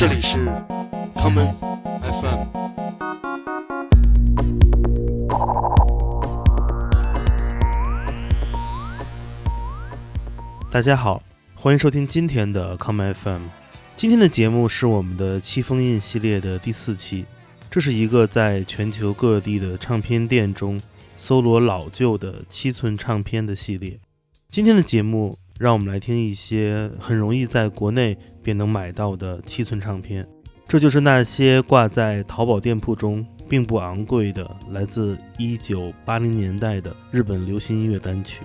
这里是 common FM，大家好，欢迎收听今天的 common FM。今天的节目是我们的七封印系列的第四期，这是一个在全球各地的唱片店中搜罗老旧的七寸唱片的系列。今天的节目。让我们来听一些很容易在国内便能买到的七寸唱片，这就是那些挂在淘宝店铺中并不昂贵的来自一九八零年代的日本流行音乐单曲。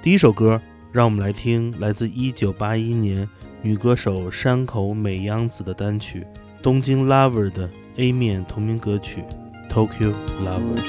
第一首歌，让我们来听来自一九八一年女歌手山口美央子的单曲《东京 Lover》的 A 面同名歌曲《Tokyo Lover》。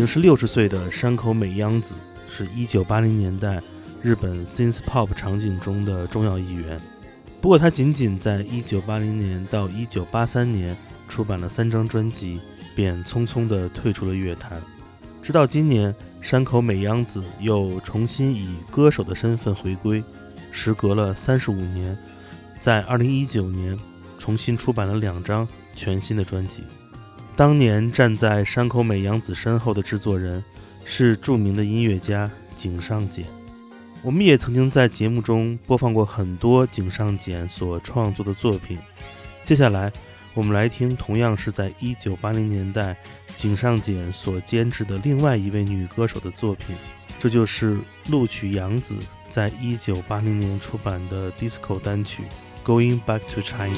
已经是六十岁的山口美央子，是一九八零年代日本 synth pop 场景中的重要一员。不过，她仅仅在一九八零年到一九八三年出版了三张专辑，便匆匆地退出了乐坛。直到今年，山口美央子又重新以歌手的身份回归，时隔了三十五年，在二零一九年重新出版了两张全新的专辑。当年站在山口美洋子身后的制作人是著名的音乐家井上简。我们也曾经在节目中播放过很多井上简所创作的作品。接下来，我们来听同样是在1980年代井上简所监制的另外一位女歌手的作品，这就是录取杨子在1980年出版的 disco 单曲《Going Back to China》。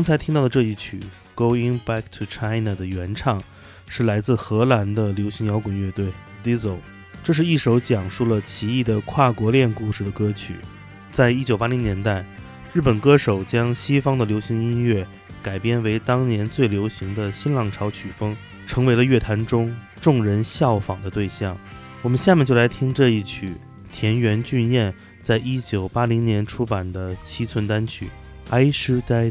刚才听到的这一曲《Going Back to China》的原唱是来自荷兰的流行摇滚乐队 d i e s e l 这是一首讲述了奇异的跨国恋故事的歌曲。在一九八零年代，日本歌手将西方的流行音乐改编为当年最流行的新浪潮曲风，成为了乐坛中众人效仿的对象。我们下面就来听这一曲田园俊彦在一九八零年出版的七寸单曲《I Should Die》。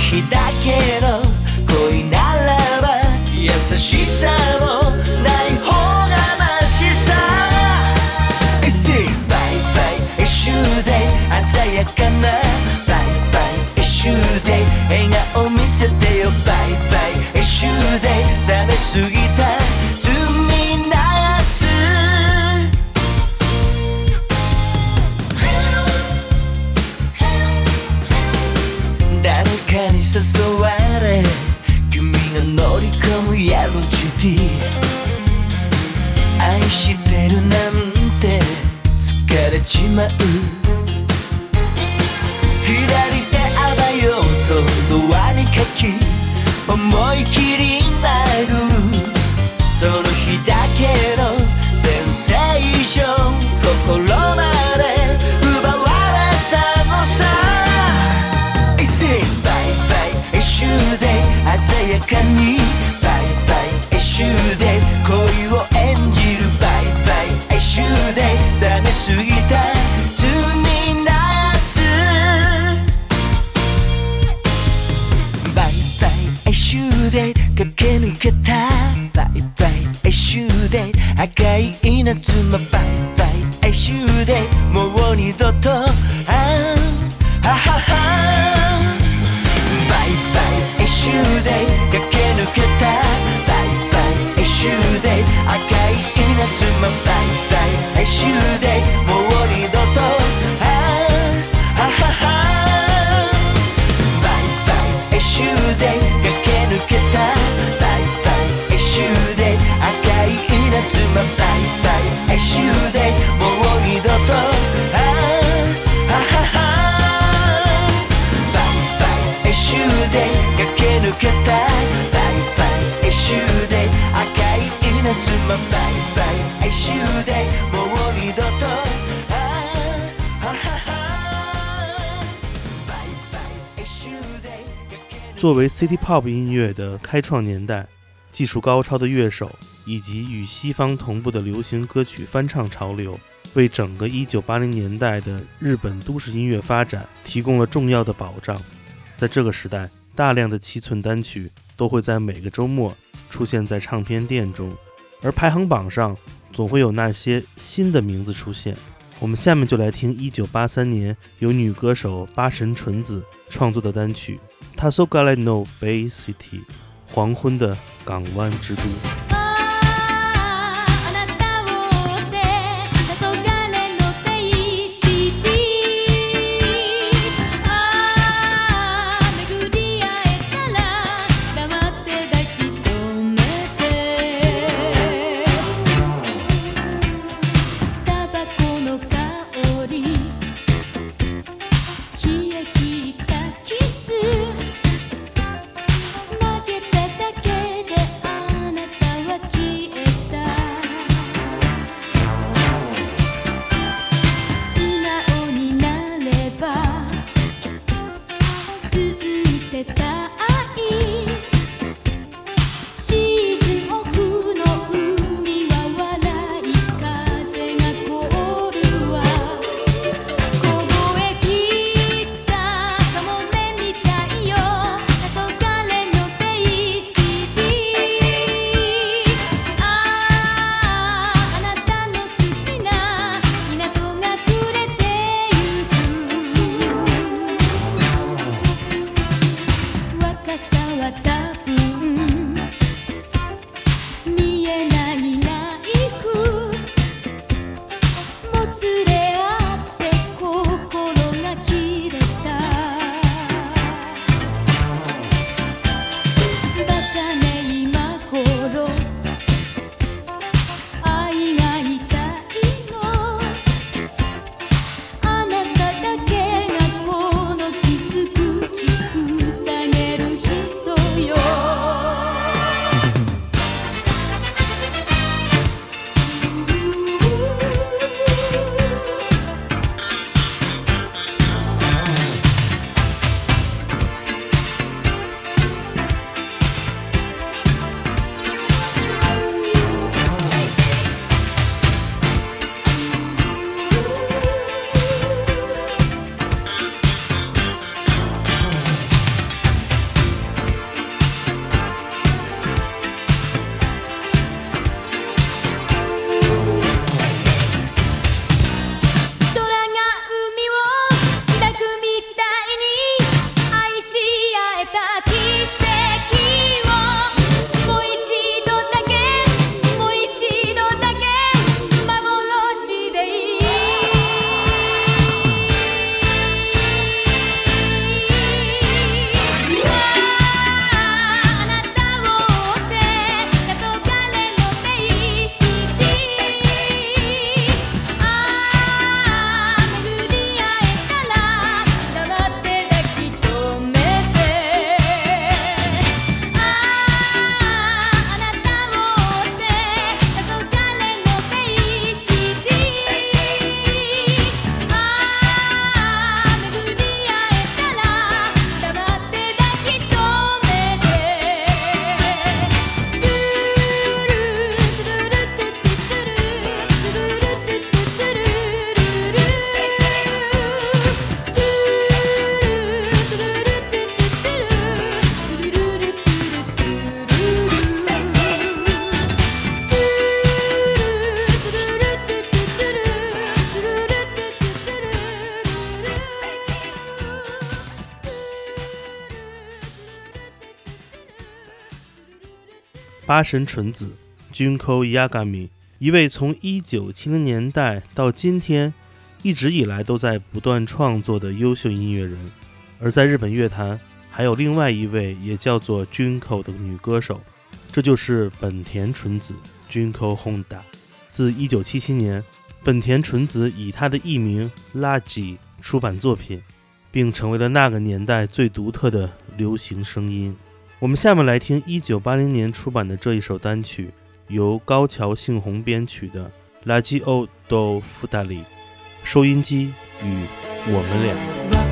日だけの恋ならば優しさもない方がましさ I say bye bye 一瞬で鮮やかな bye bye 一瞬で笑顔見せてよ bye bye 一瞬で冷めすぎたあんははんバイバイエシューデイ駆け抜けたバイバイエシューデイ赤い稲妻バイバイエシューデイもう二度とあんはははんバイバイエシューデイ駆け抜けたバイバイエシューデイ赤い稲妻バイバイエシューデイ作为 City Pop 音乐的开创年代，技术高超的乐手以及与西方同步的流行歌曲翻唱潮流，为整个1980年代的日本都市音乐发展提供了重要的保障。在这个时代，大量的七寸单曲都会在每个周末出现在唱片店中，而排行榜上总会有那些新的名字出现。我们下面就来听1983年由女歌手八神纯子创作的单曲。t a s o g a l e n o Bay City，黄昏的港湾之都。阿神纯子 j u n k o Yagami，一位从1970年代到今天，一直以来都在不断创作的优秀音乐人。而在日本乐坛，还有另外一位也叫做 j u n k o 的女歌手，这就是本田纯子 j u n k o Honda。自1977年，本田纯子以她的艺名 La J 出版作品，并成为了那个年代最独特的流行声音。我们下面来听一九八零年出版的这一首单曲，由高桥幸宏编曲的《do f u ド a l i 收音机与我们俩。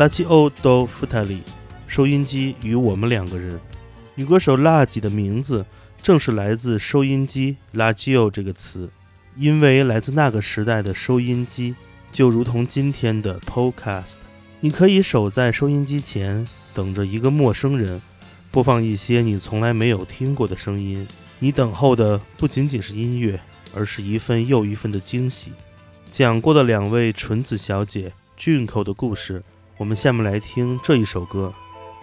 拉齐欧多·富塔里，收音机与我们两个人。女歌手拉吉的名字正是来自收音机“拉吉欧这个词，因为来自那个时代的收音机，就如同今天的 Podcast。你可以守在收音机前，等着一个陌生人播放一些你从来没有听过的声音。你等候的不仅仅是音乐，而是一份又一份的惊喜。讲过的两位纯子小姐、俊口的故事。我们下面来听这一首歌，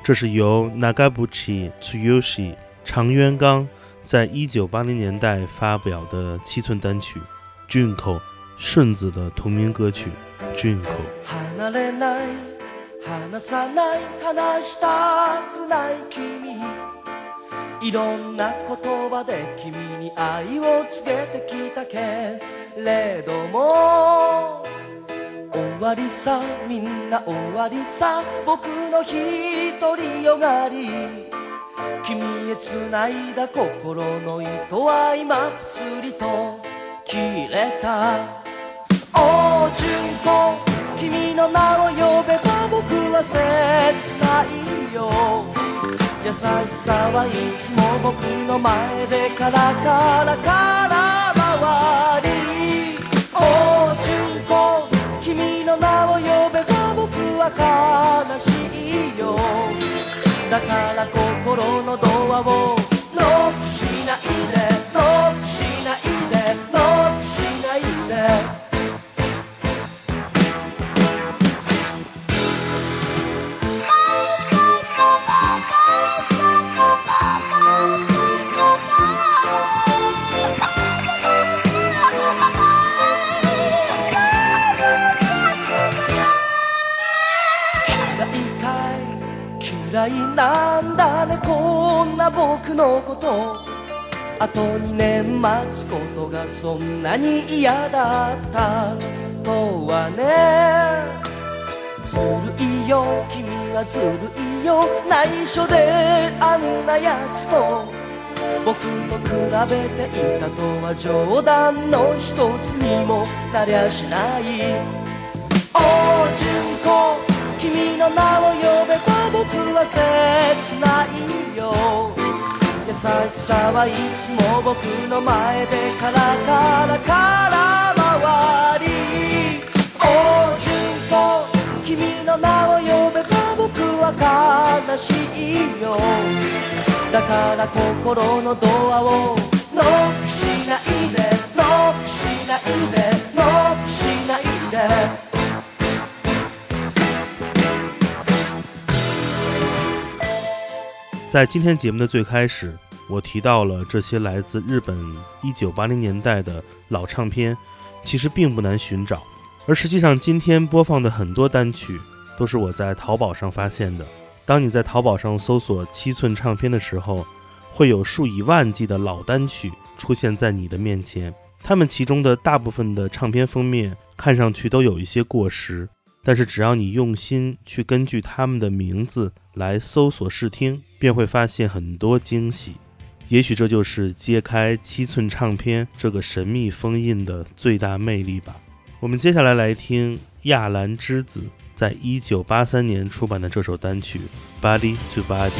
这是由 Nagabuchi Toshi 长渊刚在一九八零年代发表的七寸单曲《俊口》，顺子的同名歌曲《俊口》。終わりさみんな終わりさ僕の一人よがり君へ繋いだ心の糸は今ぷつりと切れたおお純子君の名を呼べば僕は切ないよ優しさはいつも僕の前でカラカラカラ回るだから心のドアをいなんだねこんな僕のことあと2年待つことがそんなに嫌だったとはねずるいよ君はずるいよ内緒であんなやつと僕と比べていたとは冗談の一つにもなりゃしないおう純子君の名を呼べとは切ないよ優しさはいつも僕の前でカラカラ空回りお順と君の名を呼べば僕は悲しいよだから心のドアをノックしないでノックしないでノックしないで在今天节目的最开始，我提到了这些来自日本一九八零年代的老唱片，其实并不难寻找。而实际上，今天播放的很多单曲都是我在淘宝上发现的。当你在淘宝上搜索七寸唱片的时候，会有数以万计的老单曲出现在你的面前。他们其中的大部分的唱片封面看上去都有一些过时，但是只要你用心去根据他们的名字来搜索试听。便会发现很多惊喜，也许这就是揭开七寸唱片这个神秘封印的最大魅力吧。我们接下来来听亚兰之子在1983年出版的这首单曲《Body to Body》。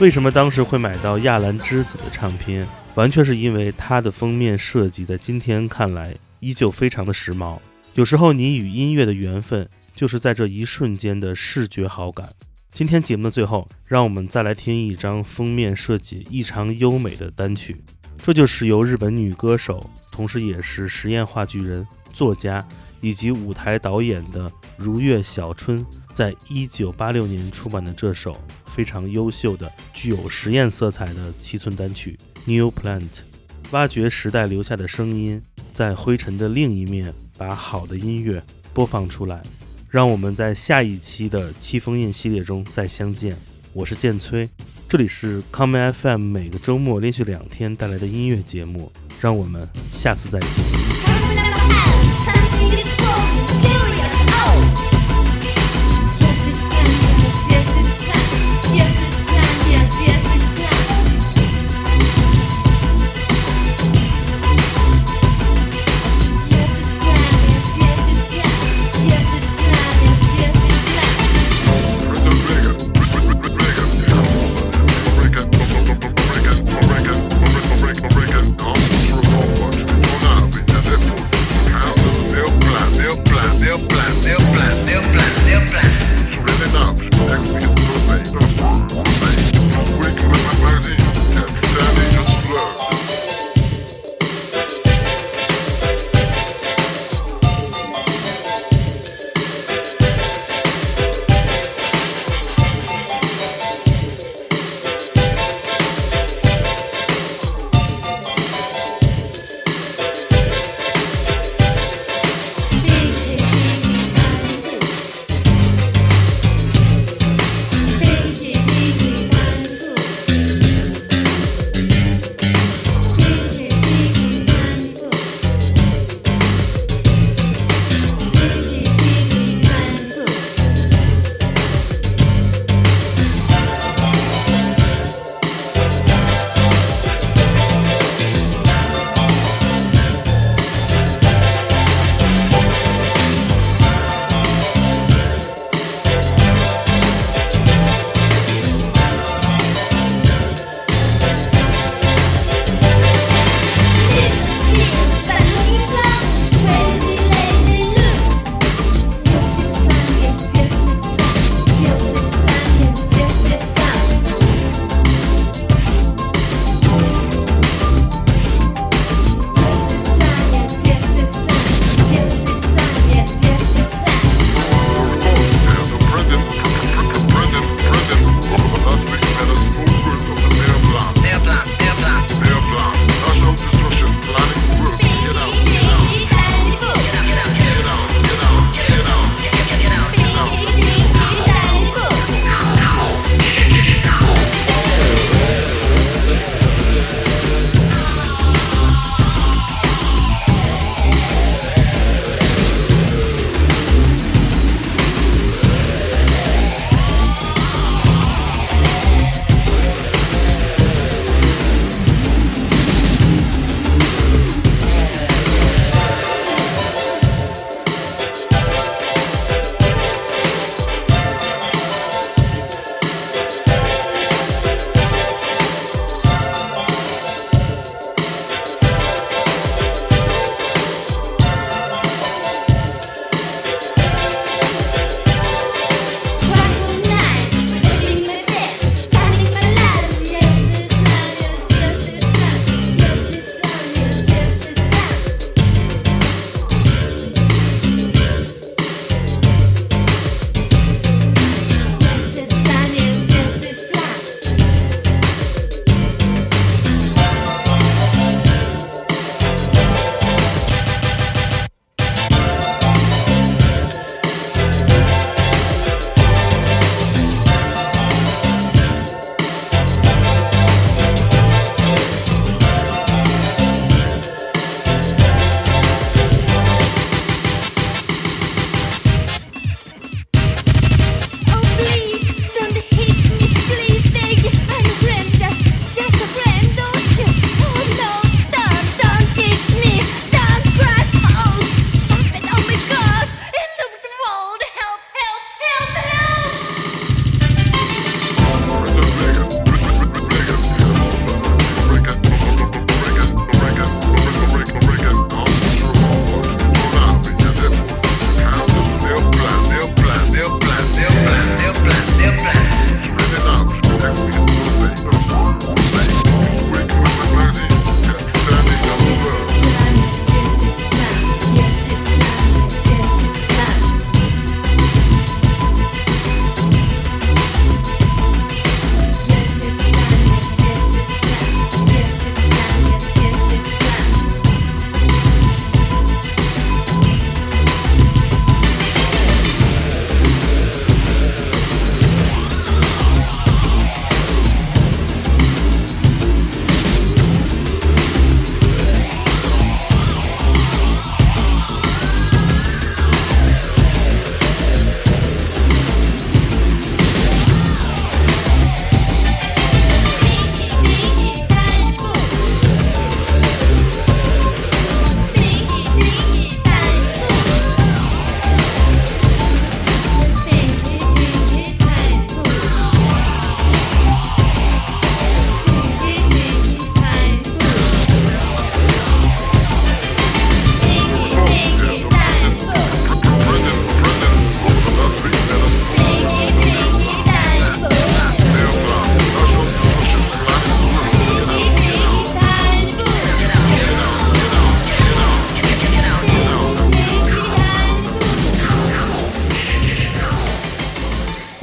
为什么当时会买到亚兰之子的唱片，完全是因为它的封面设计，在今天看来依旧非常的时髦。有时候你与音乐的缘分，就是在这一瞬间的视觉好感。今天节目的最后，让我们再来听一张封面设计异常优美的单曲，这就是由日本女歌手，同时也是实验话剧人、作家。以及舞台导演的如月小春，在一九八六年出版的这首非常优秀的、具有实验色彩的七寸单曲《New Plant》，挖掘时代留下的声音，在灰尘的另一面，把好的音乐播放出来。让我们在下一期的七封印系列中再相见。我是剑崔，这里是 c o 康梅 FM，每个周末连续两天带来的音乐节目。让我们下次再见。